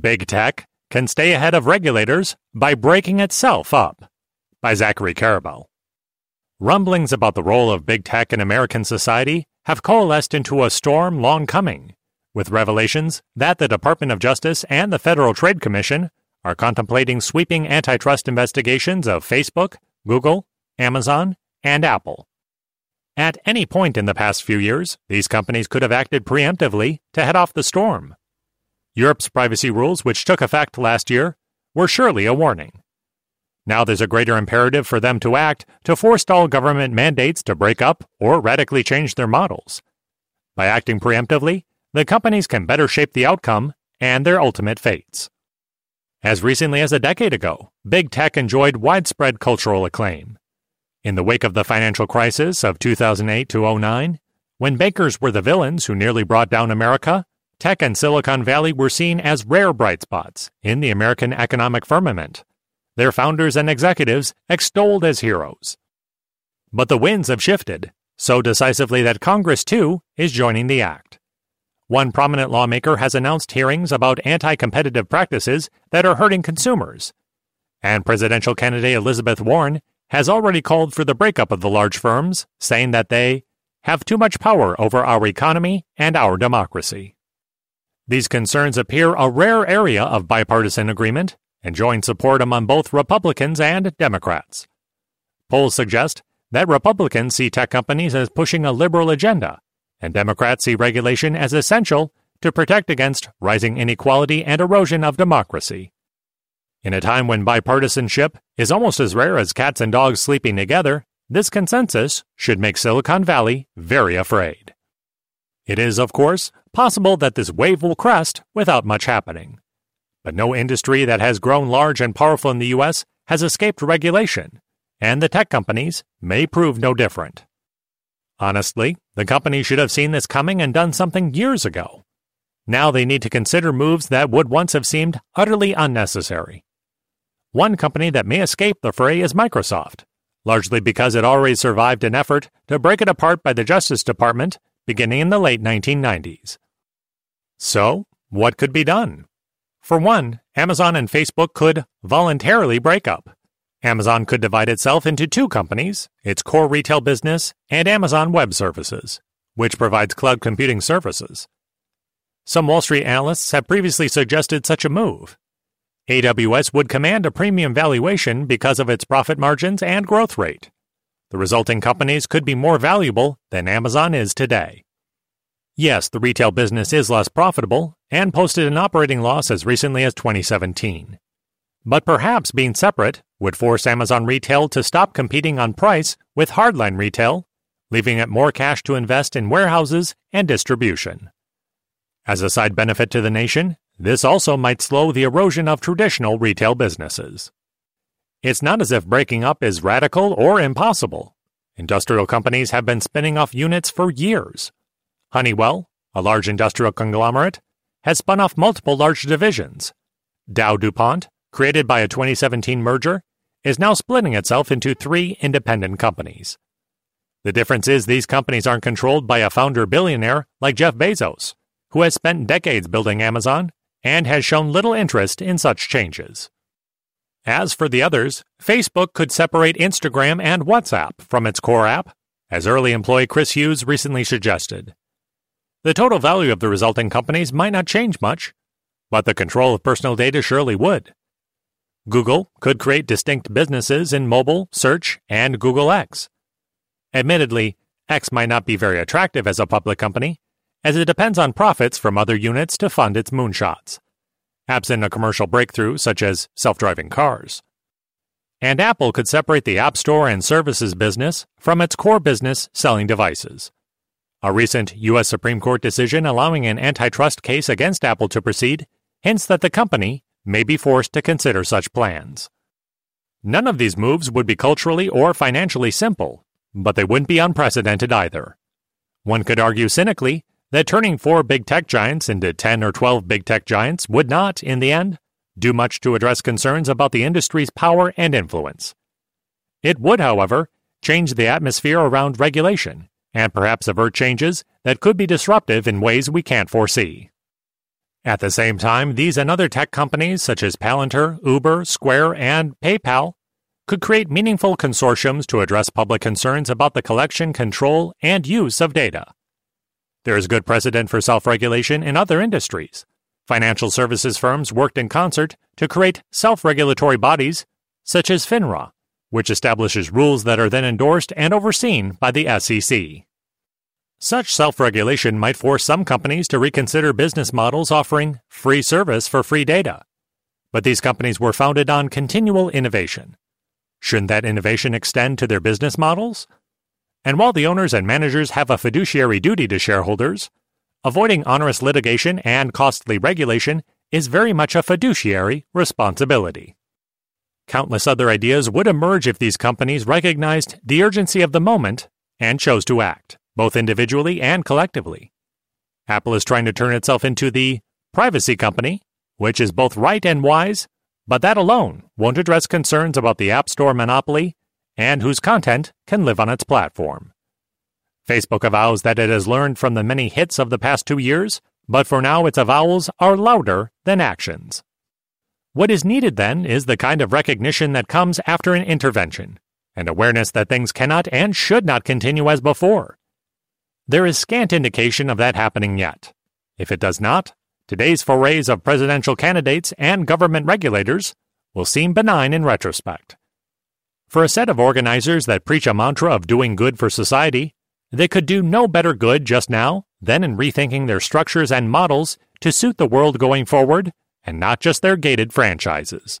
Big Tech can stay ahead of regulators by breaking itself up. By Zachary Karabell. Rumblings about the role of big tech in American society have coalesced into a storm long coming, with revelations that the Department of Justice and the Federal Trade Commission are contemplating sweeping antitrust investigations of Facebook, Google, Amazon, and Apple. At any point in the past few years, these companies could have acted preemptively to head off the storm. Europe's privacy rules, which took effect last year, were surely a warning. Now there's a greater imperative for them to act to forestall government mandates to break up or radically change their models. By acting preemptively, the companies can better shape the outcome and their ultimate fates. As recently as a decade ago, big tech enjoyed widespread cultural acclaim. In the wake of the financial crisis of 2008 to 09, when bankers were the villains who nearly brought down America, tech and Silicon Valley were seen as rare bright spots in the American economic firmament, their founders and executives extolled as heroes. But the winds have shifted, so decisively that Congress, too, is joining the act. One prominent lawmaker has announced hearings about anti competitive practices that are hurting consumers. And presidential candidate Elizabeth Warren has already called for the breakup of the large firms, saying that they have too much power over our economy and our democracy. These concerns appear a rare area of bipartisan agreement and joint support among both Republicans and Democrats. Polls suggest that Republicans see tech companies as pushing a liberal agenda, and Democrats see regulation as essential to protect against rising inequality and erosion of democracy. In a time when bipartisanship is almost as rare as cats and dogs sleeping together, this consensus should make Silicon Valley very afraid. It is, of course, possible that this wave will crest without much happening. But no industry that has grown large and powerful in the U.S. has escaped regulation, and the tech companies may prove no different. Honestly, the company should have seen this coming and done something years ago. Now they need to consider moves that would once have seemed utterly unnecessary. One company that may escape the fray is Microsoft, largely because it already survived an effort to break it apart by the Justice Department beginning in the late 1990s. So, what could be done? For one, Amazon and Facebook could voluntarily break up. Amazon could divide itself into two companies its core retail business and Amazon Web Services, which provides cloud computing services. Some Wall Street analysts have previously suggested such a move. AWS would command a premium valuation because of its profit margins and growth rate. The resulting companies could be more valuable than Amazon is today. Yes, the retail business is less profitable and posted an operating loss as recently as 2017. But perhaps being separate would force Amazon Retail to stop competing on price with hardline retail, leaving it more cash to invest in warehouses and distribution. As a side benefit to the nation, this also might slow the erosion of traditional retail businesses. It's not as if breaking up is radical or impossible. Industrial companies have been spinning off units for years. Honeywell, a large industrial conglomerate, has spun off multiple large divisions. Dow DuPont, created by a 2017 merger, is now splitting itself into three independent companies. The difference is these companies aren't controlled by a founder billionaire like Jeff Bezos, who has spent decades building Amazon and has shown little interest in such changes. As for the others, Facebook could separate Instagram and WhatsApp from its core app, as early employee Chris Hughes recently suggested. The total value of the resulting companies might not change much, but the control of personal data surely would. Google could create distinct businesses in mobile, search, and Google X. Admittedly, X might not be very attractive as a public company, as it depends on profits from other units to fund its moonshots, absent a commercial breakthrough such as self driving cars. And Apple could separate the App Store and services business from its core business selling devices. A recent U.S. Supreme Court decision allowing an antitrust case against Apple to proceed hints that the company may be forced to consider such plans. None of these moves would be culturally or financially simple, but they wouldn't be unprecedented either. One could argue cynically that turning four big tech giants into 10 or 12 big tech giants would not, in the end, do much to address concerns about the industry's power and influence. It would, however, change the atmosphere around regulation and perhaps avert changes that could be disruptive in ways we can't foresee. At the same time, these and other tech companies such as Palantir, Uber, Square, and PayPal could create meaningful consortiums to address public concerns about the collection, control, and use of data. There is good precedent for self regulation in other industries. Financial services firms worked in concert to create self regulatory bodies, such as FINRA, which establishes rules that are then endorsed and overseen by the SEC. Such self regulation might force some companies to reconsider business models offering free service for free data. But these companies were founded on continual innovation. Shouldn't that innovation extend to their business models? And while the owners and managers have a fiduciary duty to shareholders, avoiding onerous litigation and costly regulation is very much a fiduciary responsibility. Countless other ideas would emerge if these companies recognized the urgency of the moment and chose to act, both individually and collectively. Apple is trying to turn itself into the privacy company, which is both right and wise, but that alone won't address concerns about the App Store monopoly and whose content can live on its platform. Facebook avows that it has learned from the many hits of the past two years, but for now its avowals are louder than actions. What is needed then is the kind of recognition that comes after an intervention, and awareness that things cannot and should not continue as before. There is scant indication of that happening yet. If it does not, Today's forays of presidential candidates and government regulators will seem benign in retrospect. For a set of organizers that preach a mantra of doing good for society, they could do no better good just now than in rethinking their structures and models to suit the world going forward and not just their gated franchises.